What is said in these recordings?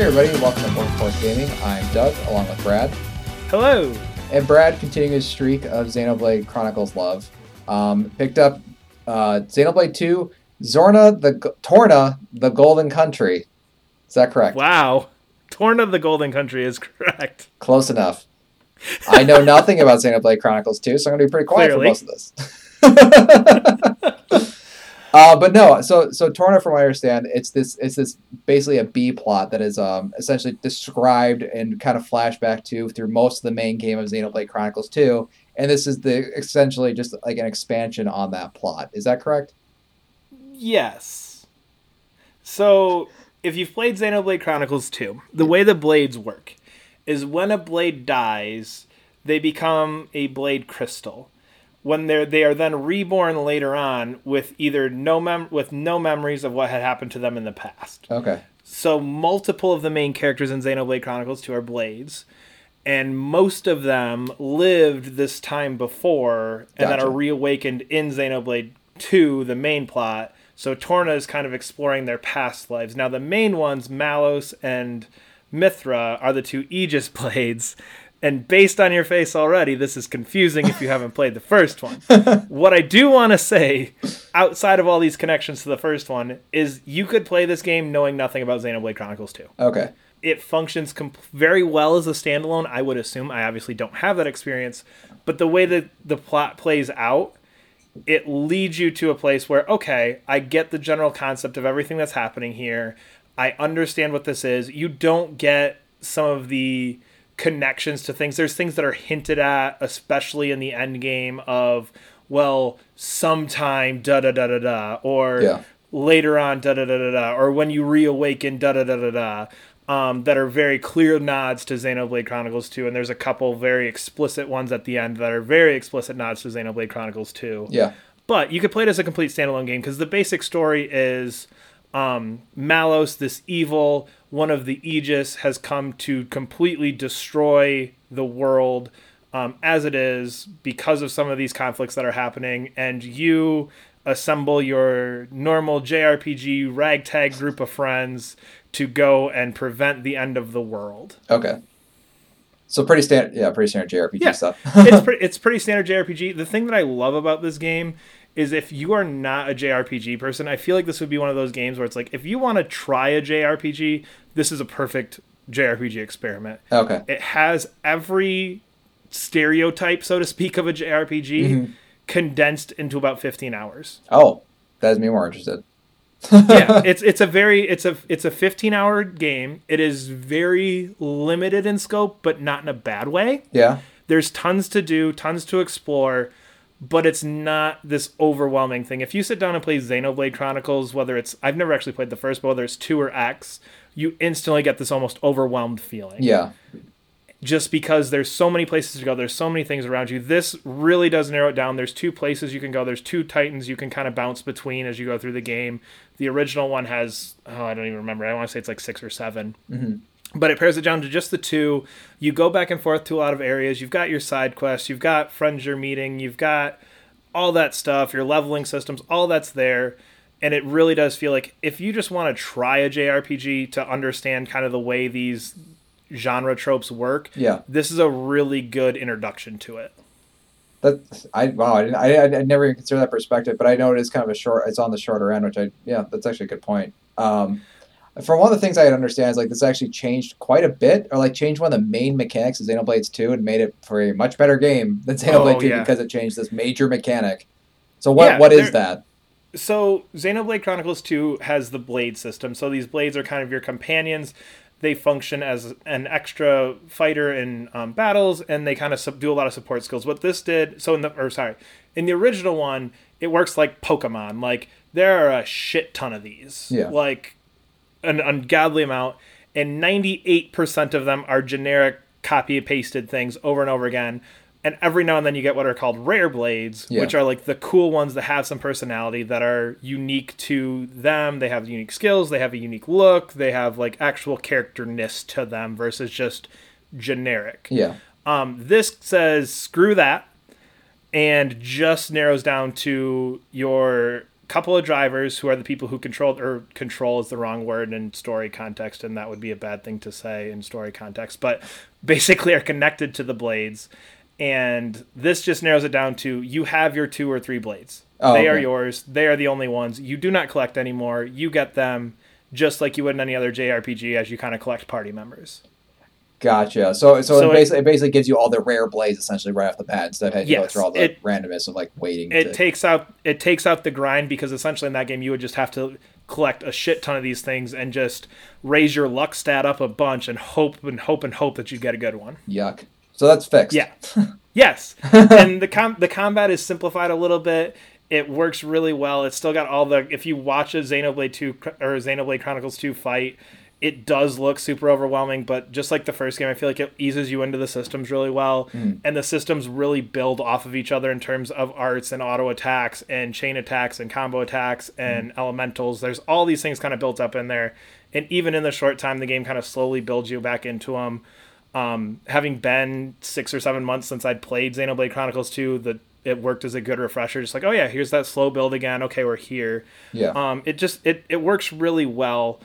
Hey everybody, welcome to Fourth Gaming. I'm Doug, along with Brad. Hello. And Brad, continuing his streak of Xenoblade Chronicles love, um, picked up uh, Xenoblade 2, Zorna the G- Torna the Golden Country. Is that correct? Wow. Torna the Golden Country is correct. Close enough. I know nothing about Xenoblade Chronicles 2, so I'm going to be pretty quiet Clearly. for most of this. uh, but no, so so Torna, from what I understand, it's this it's this basically a B plot that is um, essentially described and kind of flashback to through most of the main game of Xenoblade Chronicles 2, and this is the essentially just like an expansion on that plot. Is that correct? Yes. So, if you've played Xenoblade Chronicles 2, the way the blades work is when a blade dies, they become a blade crystal. When they're they are then reborn later on with either no mem- with no memories of what had happened to them in the past. Okay. So multiple of the main characters in Xenoblade Chronicles 2 are blades, and most of them lived this time before and then are reawakened in Xenoblade 2, the main plot. So Torna is kind of exploring their past lives. Now the main ones, Malos and Mithra, are the two Aegis blades. And based on your face already, this is confusing if you haven't played the first one. what I do want to say, outside of all these connections to the first one, is you could play this game knowing nothing about Xenoblade Chronicles 2 Okay. it functions com- very well as a standalone. I would assume. I obviously don't have that experience, but the way that the plot plays out, it leads you to a place where okay, I get the general concept of everything that's happening here. I understand what this is. You don't get some of the connections to things. There's things that are hinted at, especially in the end game of well, sometime da da da da da or Yeah. later on da da da da da or when you reawaken da da da da da um, that are very clear nods to Xenoblade Chronicles 2 and there's a couple very explicit ones at the end that are very explicit nods to Xenoblade Chronicles 2 Yeah. but you could play it as a complete standalone game because the basic story is um, Malos, this evil one of the Aegis, has come to completely destroy the world um, as it is because of some of these conflicts that are happening, and you assemble your normal JRPG ragtag group of friends to go and prevent the end of the world. Okay. So pretty standard, yeah, pretty standard JRPG Yeah. stuff. it's pretty it's pretty standard JRPG. The thing that I love about this game is if you are not a JRPG person, I feel like this would be one of those games where it's like if you want to try a JRPG, this is a perfect JRPG experiment. okay. It has every stereotype, so to speak, of a JRPG Mm-hmm. condensed into about 15 hours. Oh, that has me more interested. yeah, it's it's a very it's a it's a 15 hour game. It is very limited in scope, but not in a bad way. Yeah. there's tons to do, tons to explore, but it's not this overwhelming thing. If you sit down and play Xenoblade Chronicles, whether it's I've never actually played the first, but whether it's two or X, you instantly get this almost overwhelmed feeling. Yeah. Just because there's so many places to go, there's so many things around you. This really does narrow it down. There's two places you can go. There's two titans you can kind of bounce between as you go through the game. The original one has oh I don't even remember. I want to say it's like six or 7 mm-hmm. But it pairs it down to just the two. You go back and forth to a lot of areas. You've got your side quests, you've got friends you're meeting, you've got all that stuff, your leveling systems, all that's there. And it really does feel like if you just want to try a JRPG to understand kind of the way these genre tropes work, Yeah. this is a really good introduction to it. That I wow I I, I never even considered that perspective, but I know it is kind of a short. It's on the shorter end, which I yeah, that's actually a good point. Um, from one of the things I had understand is like this actually changed quite a bit, or like changed one of the main mechanics of Xenoblade Two and made it for a much better game than Xenoblade Oh, Two yeah. because it changed this major mechanic. So what Yeah, what is that? so Xenoblade Chronicles 2 has the blade system. So these blades are kind of your companions. They function as an extra fighter in um, battles, and they kind of sub- do a lot of support skills. What this did, so in the or sorry, in the original one, it works like Pokemon. Like there are a shit ton of these. Yeah. Like an ungodly amount, and 98% of them are generic copy and pasted things over and over again. And every now and then you get what are called rare blades, Yeah. which are like the cool ones that have some personality that are unique to them. They have unique skills, they have a unique look, they have like actual characterness to them versus just generic. Yeah. Um, this says screw that and just narrows down to your couple of drivers who are the people who control or control is the wrong word in story context and that would be a bad thing to say in story context but basically are connected to the blades. And this just narrows it down to you have your two or three blades. Oh, they okay. are yours. They are the only ones. You do not collect anymore. You get them just like you would in any other jrpg as you kind of collect party members Gotcha. So, so, so it, basically, it, basically gives you all the rare blades essentially right off the bat instead of having yes, to go through all the it, randomness of like waiting. It to... takes out it takes out the grind because essentially in that game you would just have to collect a shit ton of these things and just raise your luck stat up a bunch and hope and hope and hope that you get a good one. Yuck. So that's fixed. Yeah. yes. and the com- the combat is simplified a little bit. It works really well. It's still got all the if you watch a Xenoblade 2 or Xenoblade Chronicles 2 fight, it does look super overwhelming, but just like the first game, I feel like it eases you into the systems really well. Mm. And the systems really build off of each other in terms of arts and auto attacks and chain attacks and combo attacks and mm. elementals. There's all these things kind of built up in there. And even in the short time, the game kind of slowly builds you back into them. Um, having been six or seven months since I'd played Xenoblade Chronicles 2, the it worked as a good refresher. Just like, oh yeah, here's that slow build again. Okay, we're here. Yeah. Um, it just it it works really well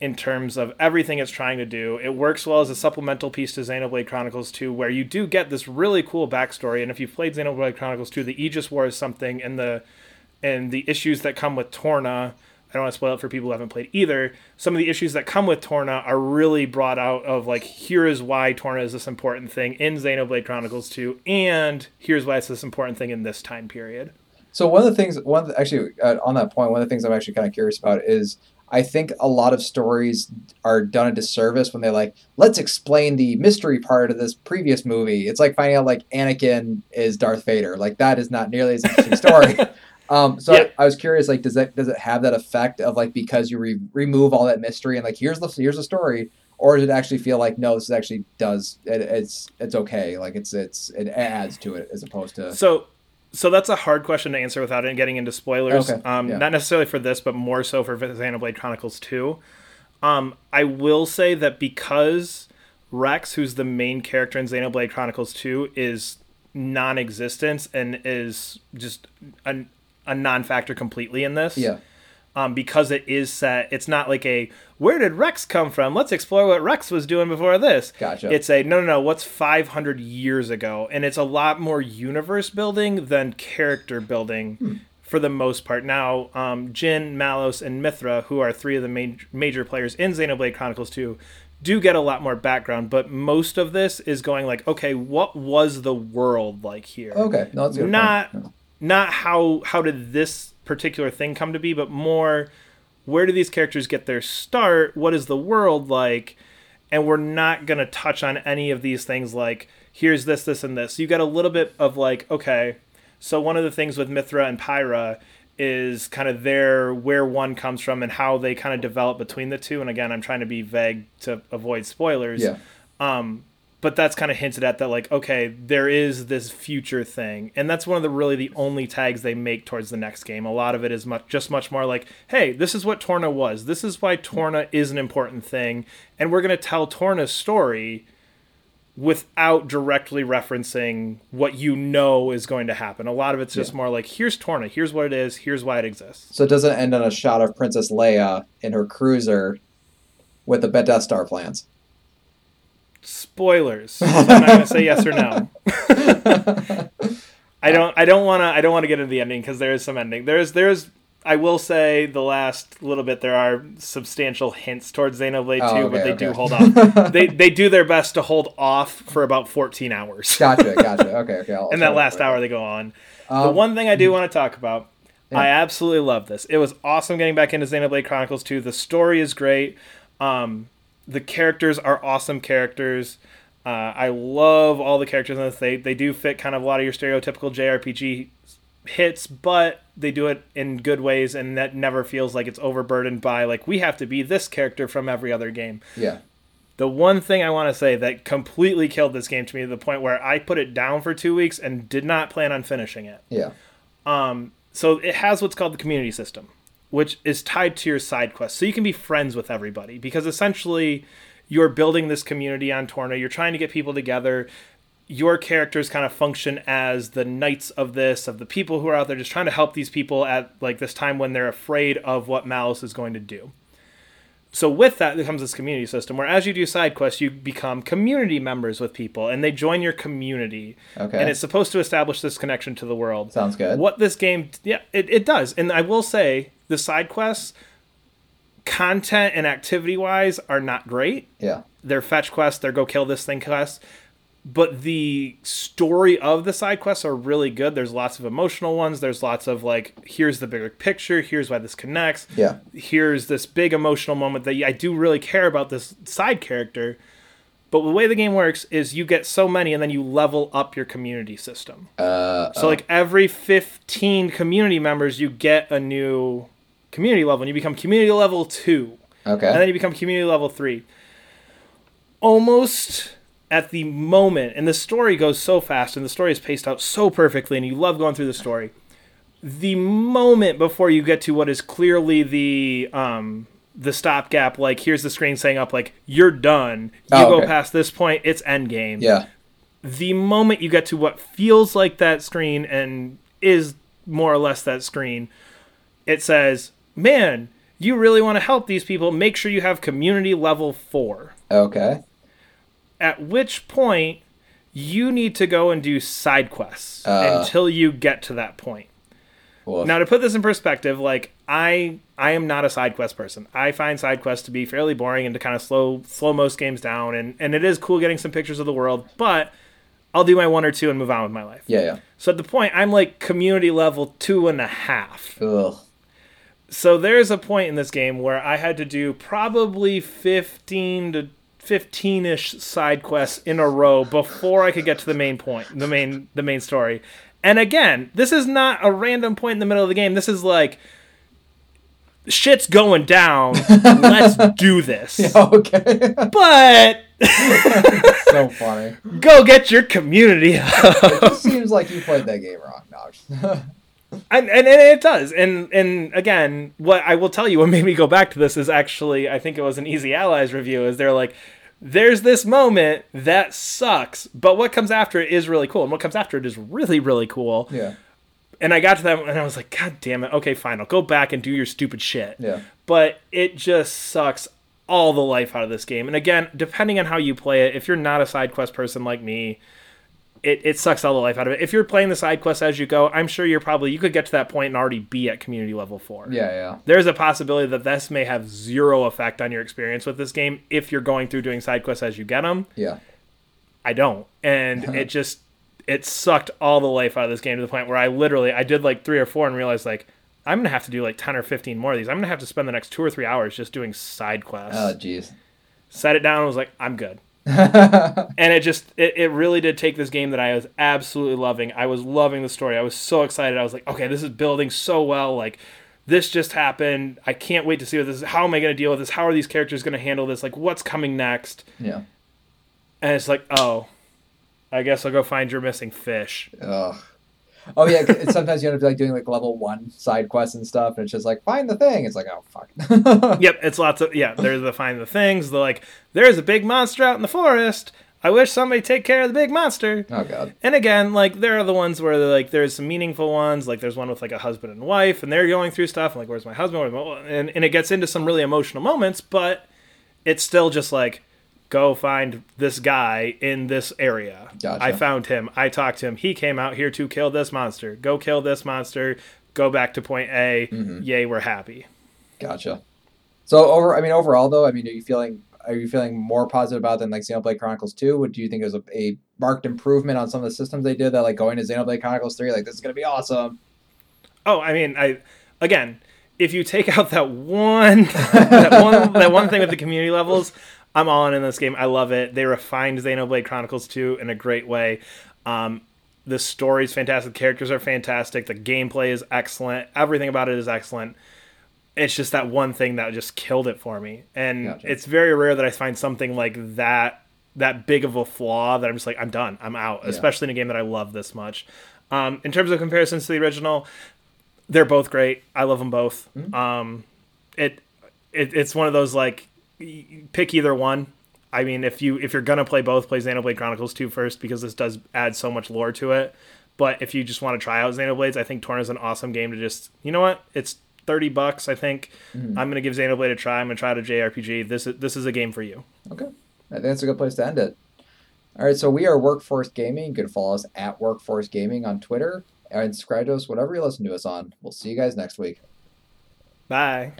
in terms of everything it's trying to do. It works well as a supplemental piece to Xenoblade Chronicles 2, where you do get this really cool backstory. And if you've played Xenoblade Chronicles 2, the Aegis War is something, and the and the issues that come with Torna. I don't want to spoil it for people who haven't played either. Some of the issues that come with Torna are really brought out of like here is why Torna is this important thing in Xenoblade Chronicles 2, and here's why it's this important thing in this time period. So one of the things, one the, actually uh, on that point, one of the things I'm actually kind of curious about is I think a lot of stories are done a disservice when they're like, let's explain the mystery part of this previous movie. It's like finding out like Anakin is Darth Vader. Like that is not nearly as interesting story. um, so yeah. I, I, was curious, like, does that does it have that effect of like because you re- remove all that mystery and like here's the here's the story, or does it actually feel like no, this actually does it, it's it's okay, like it's it's it adds to it as opposed to so so that's a hard question to answer without getting into spoilers. Okay. Um, yeah. Not necessarily for this, but more so for Xenoblade Chronicles 2. Um, I will say that because Rex, who's the main character in Xenoblade Chronicles 2, is non existent and is just a, a non factor completely in this. Yeah um, because it is set. It's not like a where did Rex come from? Let's explore what Rex was doing before this. Gotcha. It's a no, no, no. What's 500 years ago? And it's a lot more universe building than character building. Hmm. For the most part, now um, Jin, Malos, and Mithra, who are three of the main, major players in Xenoblade Chronicles 2, do get a lot more background, but most of this is going like, okay, what was the world like here? Okay, no, not not how how did this particular thing come to be, but more where do these characters get their start? What is the world like? And we're not going to touch on any of these things like here's this, this, and this. You get a little bit of like, okay, so one of the things with Mithra and Pyra is kind of their where one comes from and how they kind of develop between the two. And again, I'm trying to be vague to avoid spoilers. Yeah. Um, but that's kind of hinted at that like okay there is this future thing and that's one of the really the only tags they make towards the next game. A lot of it is much just much more like hey this is what torna was. This is why torna is an important thing and we're going to tell torna's story without directly referencing what you know is going to happen. A lot of it's just yeah. more like here's torna here's what it is here's why it exists. So it doesn't end on a shot of princess leia in her cruiser with the death star plans spoilers. So I'm not gonna say yes or no. I don't. I don't want to. I don't want to get into the ending because there is some ending. There's. There's. I will say the last little bit there are substantial hints towards Xenoblade oh, 2, okay, but they okay. do hold off. they they do their best to hold off for about 14 hours. gotcha, gotcha. Okay, okay. I'll and that last hour they go on. Um, the one thing I do want to talk about, yeah. I absolutely love this. It was awesome getting back into Xenoblade Chronicles 2. The story is great. Um, the characters are awesome characters. Uh, I love all the characters in this. They they do fit kind of a lot of your stereotypical JRPG hits, but they do it in good ways, and that never feels like it's overburdened by like we have to be this character from every other game. Yeah. The one thing I want to say that completely killed this game to me to the point where I put it down for two weeks and did not plan on finishing it. Yeah. Um. So it has what's called the community system which is tied to your side quest. So you can be friends with everybody because essentially you're building this community on Torna. You're trying to get people together. your characters kind of function as the knights of this, of the people who are out there just trying to help these people at like this time when they're afraid of what Malos is going to do. So with that, there comes this community system where as you do side quests, you become community members with people, and they join your community. Okay. And it's supposed to establish this connection to the world. Sounds good. What this game, yeah, it, it does. And I will say, the side quests, content and activity wise, are not great. Yeah. They're fetch quests, they're go kill this thing quests. But the story of the side quests are really good. There's lots of emotional ones. There's lots of like, here's the bigger picture. Here's why this connects. Yeah. Here's this big emotional moment that I do really care about this side character. But the way the game works is you get so many and then you level up your community system. Uh, So like every 15 community members, you get a new community level, and you become community level two, okay. and then you become community level three. Almost at the moment, and the story goes so fast, and the story is paced out so perfectly, and you love going through the story. The moment before you get to what is clearly the um, the stopgap, like here's the screen saying up, like you're done. You Oh, go okay. past this point, it's end game yeah. the moment you get to what feels like that screen and is more or less that screen, it says, Man, you really want to help these people. Make sure you have community level four. Okay. At which point, you need to go and do side quests Uh. until you get to that point. Well, Now to put this in perspective, like I I am not a side quest person. I find side quests to be fairly boring and to kind of slow slow most games down and and it is cool getting some pictures of the world, but I'll do my one or two and move on with my life. yeah, yeah. So at the point I'm like community level two and a half. Ugh. So there's a point in this game where I had to do probably 15 to 15ish side quests in a row before I could get to the main point, the main the main story. And again, this is not a random point in the middle of the game. This is like shit's going down. Let's do this. Okay. But so funny. go get your community It just seems like you played that game wrong. No. And, and, and it does. And and again what i will tell you what made me go back to this is actually i think it was an easy allies review is they're like there's this moment that sucks but what comes after it is really cool. And what comes after it is really really cool. Yeah. and i got to that and i was like god damn it. Okay fine. I'll go back and do your stupid shit. Yeah. but it just sucks all the life out of this game. And again depending on how you play it if you're not a side quest person like me it, it sucks all the life out of it. If you're playing the side quests as you go, I'm sure you're probably you could get to that point and already be at community level four. Yeah, yeah. There's a possibility that this may have zero effect on your experience with this game if you're going through doing side quests as you get them. Yeah. I don't, and it just it sucked all the life out of this game to the point where I literally I did like three or four and realized like I'm gonna have to do like ten or fifteen more of these. I'm gonna have to spend the next two or three hours just doing side quests. Oh, jeez. Set it down and was like I'm good and it just it, it really did take this game that i was absolutely loving. I was loving the story. I was so excited. I was like okay this is building so well. Like this just happened. I can't wait to see what this is how am i going to deal with this? How are these characters going to handle this? Like what's coming next? Yeah. and it's like oh i guess i'll go find your missing fish. Ugh. Oh yeah, sometimes you end up like doing like level one side quests and stuff, and it's just like find the thing. It's like oh fuck. yep it's lots of yeah there's the find the things the like there's a big monster out in the forest i wish somebody take care of the big monster oh god. And again, like there are the ones where like there's some meaningful ones. Like there's one with like a husband and wife, and they're going through stuff. And, like, where's my husband? Where's my... And and it gets into some really emotional moments, but it's still just like go find this guy in this area. Gotcha. I found him. I talked to him. He came out here to kill this monster. Go kill this monster. Go back to point A. Mm-hmm. Yay, we're happy. Gotcha. So over, I mean, overall though, I mean, are you feeling are you feeling more positive about than like Xenoblade Chronicles Two? Would do you think it was a, a marked improvement on some of the systems they did that like going to Xenoblade Chronicles Three? Like this is gonna be awesome. Oh, I mean, I again, if you take out that one that one that one thing with the community levels, I'm all in in this game. I love it. They refined Xenoblade Chronicles 2 in a great way. Um, the story's fantastic. The characters are fantastic. The gameplay is excellent. Everything about it is excellent. It's just that one thing that just killed it for me. And Gotcha. it's very rare that I find something like that that big of a flaw that I'm just like I'm done. I'm out. Especially in a game that I love this much. Um, in terms of comparisons to the original, they're both great. I love them both. Um, it, it it's one of those like pick either one. I mean, if you if you're gonna play both, play Xenoblade Chronicles 2 first because this does add so much lore to it. But if you just want to try out Xenoblades, I think Torna is an awesome game to just you know what? It's thirty bucks. I think mm-hmm. I'm gonna give Xenoblade a try. I'm gonna try out a JRPG. This is this is a game for you. Okay, I think that's a good place to end it. All right, so we are Workforce Gaming. You can follow us at Workforce Gaming on Twitter and subscribe to us, whatever you listen to us on. We'll see you guys next week. Bye.